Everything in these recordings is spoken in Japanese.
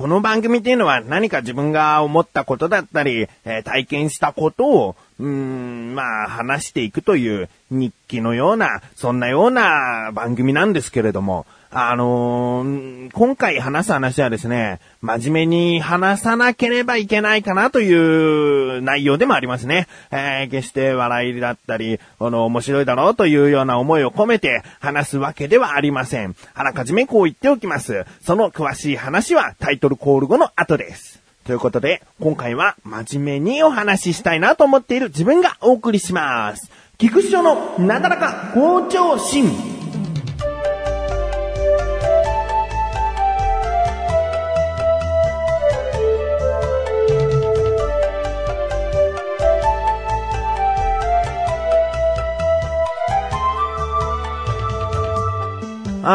この番組っていうのは何か自分が思ったことだったり、えー、体験したことを、うーん、まあ、話していくという日記のような、そんなような番組なんですけれども、あのー、今回話す話はですね、真面目に話さなければいけないかなという内容でもありますね。えー、決して笑いだったり、あの、面白いだろうというような思いを込めて話すわけではありません。あらかじめこう言っておきます。その詳しい話はタイトルコール後の後です。ということで、今回は真面目にお話ししたいなと思っている自分がお送りします。菊池のなだらか校長心。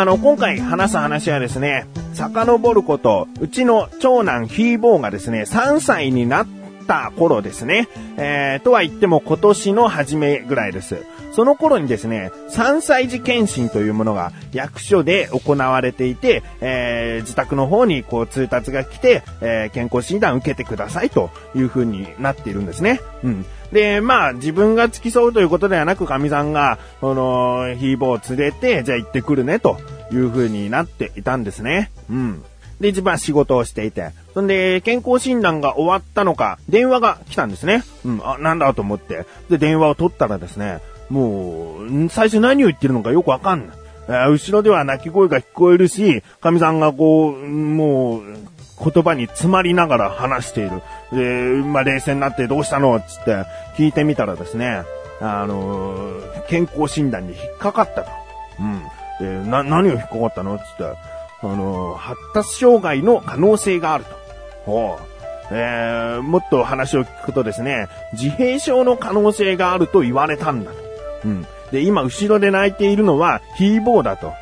あの、今回話す話はですね、遡ること、うちの長男ヒーボーがですね、3歳になった頃ですね。えー、とは言っても今年の初めぐらいです。その頃にですね、3歳児検診というものが役所で行われていて、えー、自宅の方にこう通達が来て、えー、健康診断受けてくださいという風になっているんですね。うん。で、まあ、自分が付き添うということではなく、神さんが、この、ヒーボーを連れて、じゃあ行ってくるね、という風になっていたんですね。うん。で、自分は仕事をしていて。そんで、健康診断が終わったのか、電話が来たんですね。うん、あ、なんだと思って。で、電話を取ったらですね、もう、最初何を言ってるのかよくわかんない。後ろでは泣き声が聞こえるし、神さんがこう、もう、言葉に詰まりながら話している。で、まあ、冷静になってどうしたのつって聞いてみたらですね、あのー、健康診断に引っかかったと。うん。で、な、何を引っかかったのつって、あのー、発達障害の可能性があると。ほう。えー、もっと話を聞くとですね、自閉症の可能性があると言われたんだと。うん。で、今後ろで泣いているのはヒーボーだと。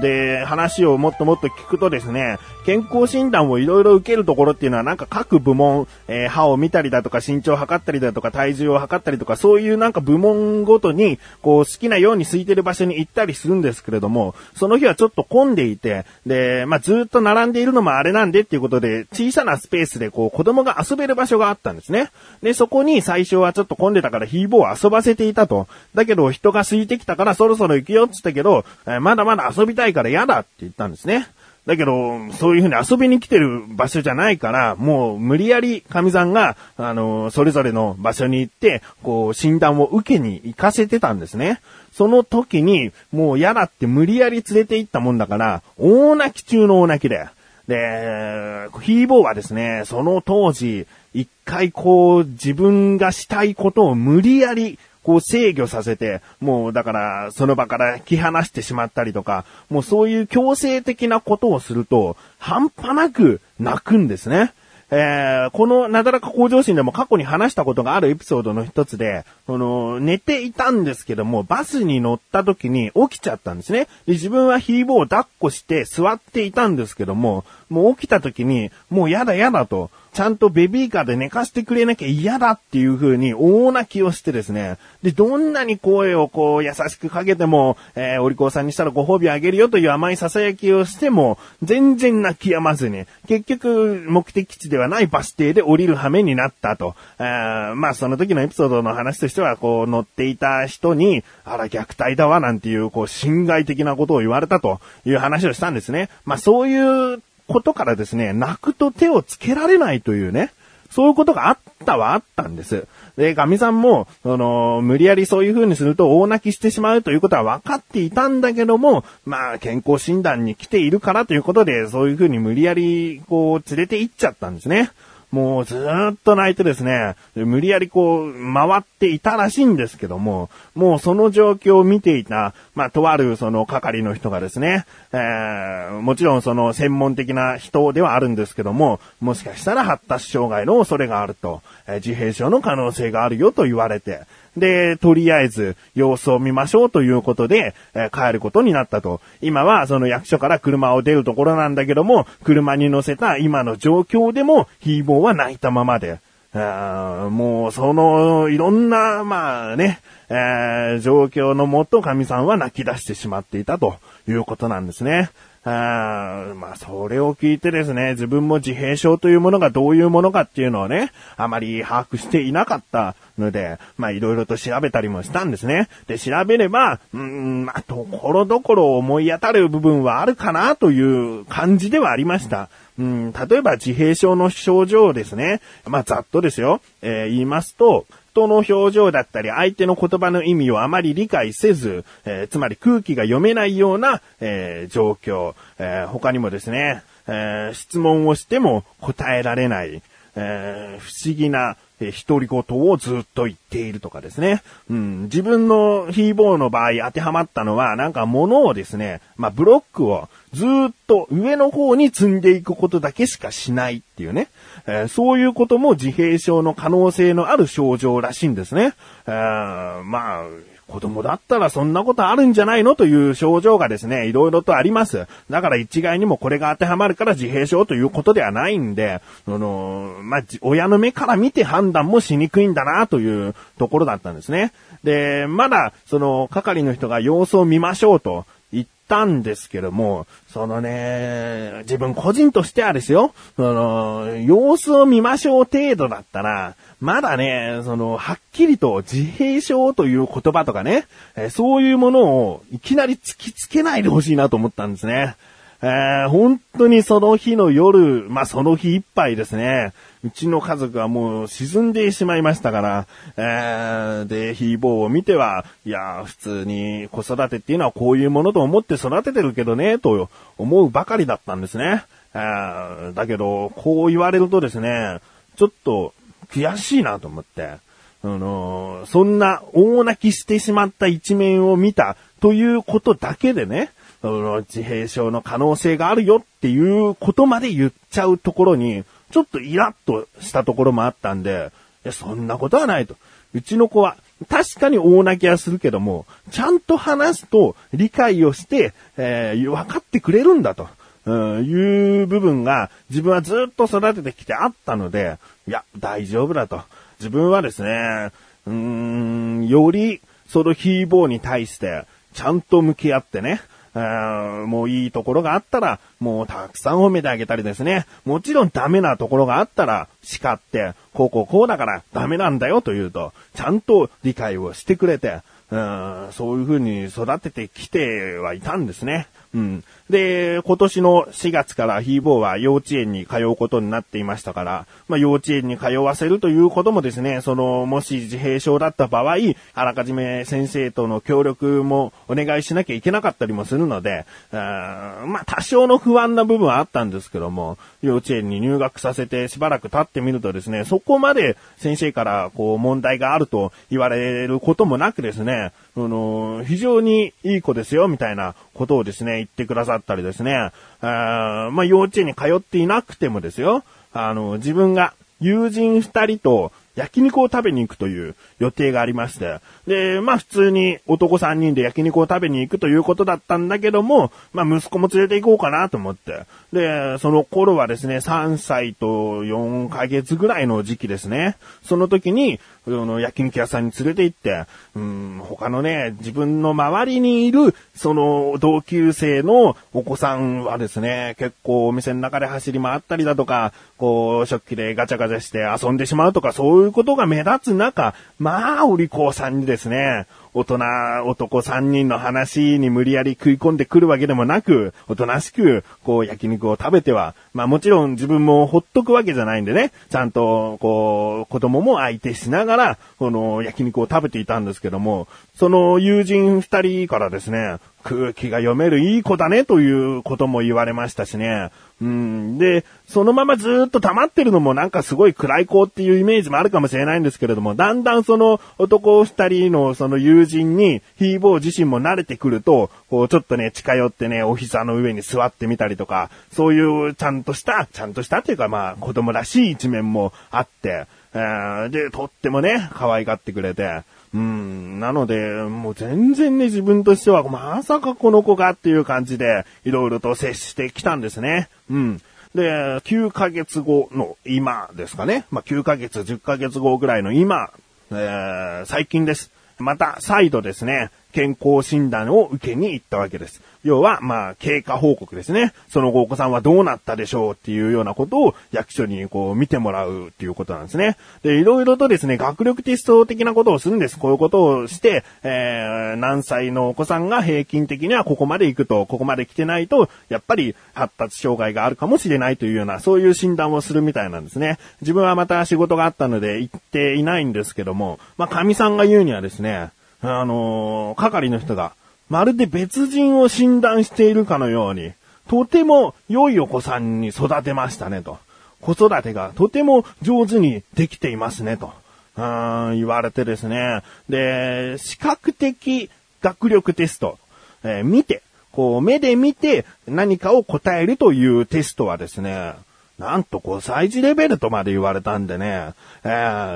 で、話をもっともっと聞くとですね、健康診断をいろいろ受けるところっていうのはなんか各部門、えー、歯を見たりだとか身長を測ったりだとか体重を測ったりとかそういうなんか部門ごとにこう好きなように空いてる場所に行ったりするんですけれども、その日はちょっと混んでいて、で、まあ、ずっと並んでいるのもあれなんでっていうことで小さなスペースでこう子供が遊べる場所があったんですね。で、そこに最初はちょっと混んでたからヒーボーを遊ばせていたと。だけど人が空いてきたからそろそろ行くよって言ったけど、えー、まだまだ遊びたいから嫌だって言ったんですね。だけど、そういうふうに遊びに来てる場所じゃないから、もう無理やり神さんが、あの、それぞれの場所に行って、こう、診断を受けに行かせてたんですね。その時に、もう嫌だって無理やり連れて行ったもんだから、大泣き中の大泣きで。で、ヒーボーはですね、その当時、一回こう、自分がしたいことを無理やりこう制御させて、もうだからその場から引き離してしまったりとか、もうそういう強制的なことをすると、半端なく泣くんですね。えー、このなだらか向上心でも過去に話したことがあるエピソードの一つで、この、寝ていたんですけども、バスに乗った時に起きちゃったんですね。で、自分はヒーボーを抱っこして座っていたんですけども、もう起きた時に、もうやだやだと、ちゃんとベビーカーで寝かしてくれなきゃ嫌だっていう風に大泣きをしてですね。で、どんなに声をこう優しくかけても、えー、お利口さんにしたらご褒美あげるよという甘い囁きをしても、全然泣き止まずに、結局目的地ではないバス停で降りる羽目になったと。えー、まあその時のエピソードの話としては、こう乗っていた人に、あら虐待だわなんていう、こう侵害的なことを言われたという話をしたんですね。まあそういうことからですね、泣くと手をつけられないというね、そういうことがあったはあったんです。で、神さんも、その、無理やりそういう風にすると大泣きしてしまうということは分かっていたんだけども、まあ、健康診断に来ているからということで、そういう風に無理やり、こう、連れて行っちゃったんですね。もうずっと泣いてですね、無理やりこう、回っていたらしいんですけども、もうその状況を見ていた、まあ、とあるその係の人がですね、えー、もちろんその専門的な人ではあるんですけども、もしかしたら発達障害の恐れがあると、えー、自閉症の可能性があるよと言われて、で、とりあえず様子を見ましょうということで、えー、帰ることになったと。今はその役所から車を出るところなんだけども、車に乗せた今の状況でも、ヒーボーは泣いたままで。あもう、その、いろんな、まあね、えー、状況のもと、神さんは泣き出してしまっていたということなんですね。あまあ、それを聞いてですね、自分も自閉症というものがどういうものかっていうのをね、あまり把握していなかったので、まあ、いろいろと調べたりもしたんですね。で、調べれば、うん、まあ、ところどころ思い当たる部分はあるかなという感じではありました。うん、例えば自閉症の症状ですね。まあ、ざっとですよ。えー、言いますと、人の表情だったり、相手の言葉の意味をあまり理解せず、えー、つまり空気が読めないような、えー、状況、えー、他にもですね、え質問をしても答えられない、え不思議な、え独り言をずっと言っているとかですね。うん、自分のヒーボーの場合当てはまったのは、なんか物をですね、まあ、ブロックをずっと上の方に積んでいくことだけしかしないっていうね。えー、そういうことも自閉症の可能性のある症状らしいんですね。えー、まあ、子供だったらそんなことあるんじゃないのという症状がですね、いろいろとあります。だから一概にもこれが当てはまるから自閉症ということではないんで、あのまあ、親の目から見て判断もしにくいんだなというところだったんですね。で、まだ、その、係の人が様子を見ましょうと行ったんですけども、そのね、自分個人としてはですよ、その、様子を見ましょう程度だったら、まだね、その、はっきりと自閉症という言葉とかね、えそういうものをいきなり突きつけないでほしいなと思ったんですね。えー、本当にその日の夜、まあ、その日いっぱいですね。うちの家族はもう沈んでしまいましたから、えー、で、ヒーボーを見ては、いや、普通に子育てっていうのはこういうものと思って育ててるけどね、と思うばかりだったんですね。えー、だけど、こう言われるとですね、ちょっと悔しいなと思って、あのー、そんな大泣きしてしまった一面を見たということだけでね、自閉症の可能性があるよっていうことまで言っちゃうところに、ちょっとイラッとしたところもあったんで、いや、そんなことはないと。うちの子は、確かに大泣きはするけども、ちゃんと話すと理解をして、えー、分かってくれるんだと。うん、いう部分が自分はずっと育ててきてあったので、いや、大丈夫だと。自分はですね、うーん、よりそのヒーボーに対してちゃんと向き合ってね、もういいところがあったら、もうたくさん褒めてあげたりですね。もちろんダメなところがあったら叱って、こうこうこうだからダメなんだよというと、ちゃんと理解をしてくれて、うんそういう風に育ててきてはいたんですね。うん。で、今年の4月からヒーボーは幼稚園に通うことになっていましたから、まあ幼稚園に通わせるということもですね、その、もし自閉症だった場合、あらかじめ先生との協力もお願いしなきゃいけなかったりもするので、あまあ多少の不安な部分はあったんですけども、幼稚園に入学させてしばらく経ってみるとですね、そこまで先生からこう問題があると言われることもなくですね、あの、非常にいい子ですよ、みたいなことをですね、言ってくださってたりですね、あまあ、幼稚園に通っていなくてもですよ、あの、自分が友人二人と焼肉を食べに行くという予定がありまして。で、まあ普通に男三人で焼肉を食べに行くということだったんだけども、まあ息子も連れて行こうかなと思って。で、その頃はですね、3歳と4ヶ月ぐらいの時期ですね。その時に、の焼肉屋さんに連れて行って、うん、他のね、自分の周りにいる、その同級生のお子さんはですね、結構お店の中で走り回ったりだとか、こう、食器でガチャガチャして遊んでしまうとか、そういうことが目立つ中、まあ、お利口さんにですね、大人、男三人の話に無理やり食い込んでくるわけでもなく、おとなしく、こう、焼肉を食べては、まあもちろん自分もほっとくわけじゃないんでね、ちゃんと、こう、子供も相手しながら、この焼肉を食べていたんですけども、その友人二人からですね、空気が読めるいい子だねということも言われましたしね。うん。で、そのままずっと溜まってるのもなんかすごい暗い子っていうイメージもあるかもしれないんですけれども、だんだんその男二人のその友人にヒーボー自身も慣れてくると、こうちょっとね、近寄ってね、お膝の上に座ってみたりとか、そういうちゃんとした、ちゃんとしたっていうかまあ子供らしい一面もあって、えー、で、とってもね、可愛がってくれて、うん。なので、もう全然ね、自分としては、まさかこの子がっていう感じで、いろいろと接してきたんですね。うん。で、9ヶ月後の今ですかね。まあ、9ヶ月、10ヶ月後ぐらいの今、えー、最近です。また、再度ですね、健康診断を受けに行ったわけです。要は、まあ、経過報告ですね。その後お子さんはどうなったでしょうっていうようなことを役所にこう見てもらうっていうことなんですね。で、いろいろとですね、学力テスト的なことをするんです。こういうことをして、えー、何歳のお子さんが平均的にはここまで行くと、ここまで来てないと、やっぱり発達障害があるかもしれないというような、そういう診断をするみたいなんですね。自分はまた仕事があったので行っていないんですけども、まあ、神さんが言うにはですね、あのー、係の人が、まるで別人を診断しているかのように、とても良いお子さんに育てましたねと。子育てがとても上手にできていますねと。うん言われてですね。で、視覚的学力テスト、えー、見て、こう目で見て何かを答えるというテストはですね、なんと5歳児レベルとまで言われたんでね。え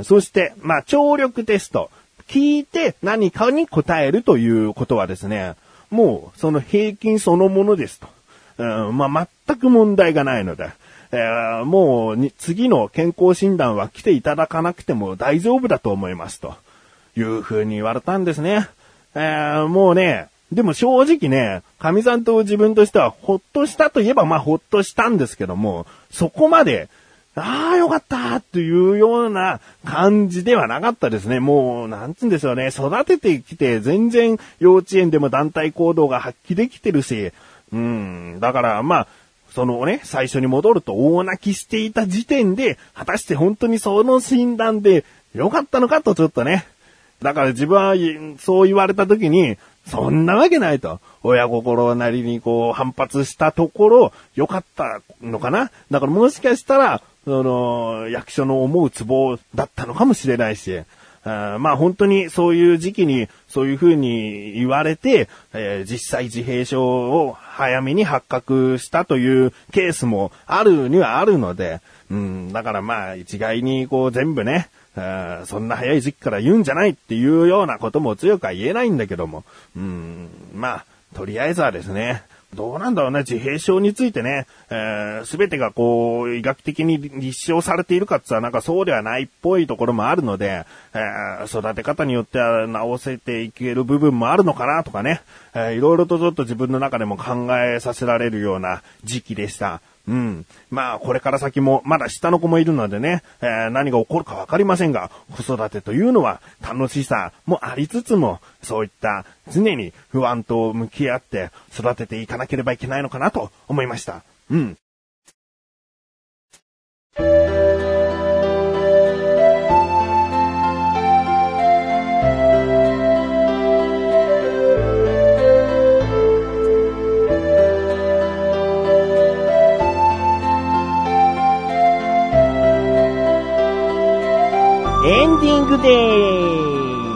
ー、そして、まあ、聴力テスト。聞いて何かに答えるということはですね、もうその平均そのものですと。うん、まあ、全く問題がないので、えー、もう次の健康診断は来ていただかなくても大丈夫だと思いますという風に言われたんですね。えー、もうね、でも正直ね、神さんと自分としてはほっとしたといえばまあほっとしたんですけども、そこまでああ、よかったというような感じではなかったですね。もう、なんつうんでしょうね。育ててきて、全然幼稚園でも団体行動が発揮できてるし、うん、だからまあ、そのね、最初に戻ると大泣きしていた時点で、果たして本当にその診断で良かったのかとちょっとね。だから自分はそう言われた時に、そんなわけないと。親心なりにこう反発したところ、良かったのかなだからもしかしたら、その、役所の思うツボだったのかもしれないし、あまあ本当にそういう時期にそういうふうに言われて、えー、実際自閉症を早めに発覚したというケースもあるにはあるので、うん、だからまあ一概にこう全部ね、そんな早い時期から言うんじゃないっていうようなことも強くは言えないんだけども、うん、まあ、とりあえずはですね、どうなんだろうね、自閉症についてね、す、え、べ、てがこう、医学的に立証されているかって言ったらなんかそうではないっぽいところもあるので、えー、育て方によっては治せていける部分もあるのかなとかね、えー、いろいろとちょっと自分の中でも考えさせられるような時期でした。うん。まあ、これから先も、まだ下の子もいるのでね、えー、何が起こるかわかりませんが、子育てというのは楽しさもありつつも、そういった常に不安と向き合って育てていかなければいけないのかなと思いました。うん。エンディングでー。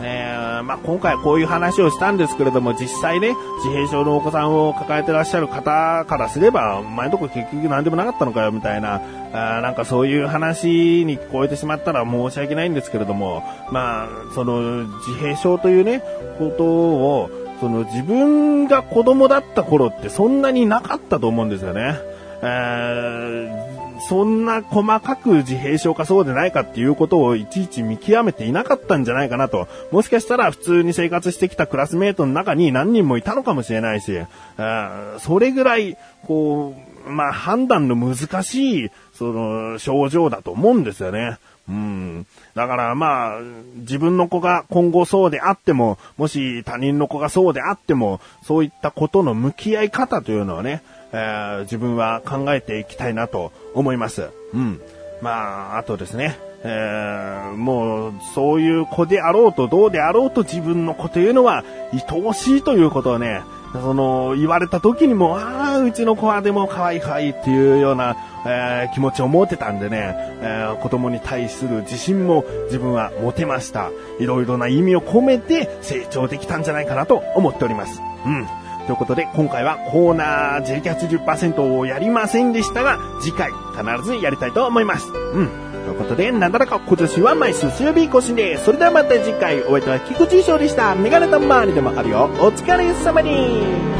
えー、まあ、今回こういう話をしたんですけれども、実際ね、自閉症のお子さんを抱えてらっしゃる方からすれば、お前のとこ結局何でもなかったのかよ、みたいな、あなんかそういう話に聞こえてしまったら申し訳ないんですけれども、まあ、その、自閉症というね、ことを、その自分が子供だった頃ってそんなになかったと思うんですよね。えーそんな細かく自閉症かそうでないかっていうことをいちいち見極めていなかったんじゃないかなと。もしかしたら普通に生活してきたクラスメートの中に何人もいたのかもしれないし、それぐらい、こう、まあ判断の難しい、その、症状だと思うんですよね。うん。だからまあ、自分の子が今後そうであっても、もし他人の子がそうであっても、そういったことの向き合い方というのはね、えー、自分は考えていきたいなと思います。うん。まあ、あとですね、えー、もう、そういう子であろうと、どうであろうと自分の子というのは、愛おしいということをね、その、言われた時にも、ああ、うちの子はでも可愛い可愛いっていうような、えー、気持ちを持ってたんでね、えー、子供に対する自信も自分は持てました。いろいろな意味を込めて成長できたんじゃないかなと思っております。うん。ということで、今回はコーナー自力80%をやりませんでしたが、次回必ずやりたいと思います。うん。ということで、なんだらか今年は毎週水曜日更新です。それではまた次回、お相手は菊池翔でした。メガネと周りでもあるよ。お疲れ様に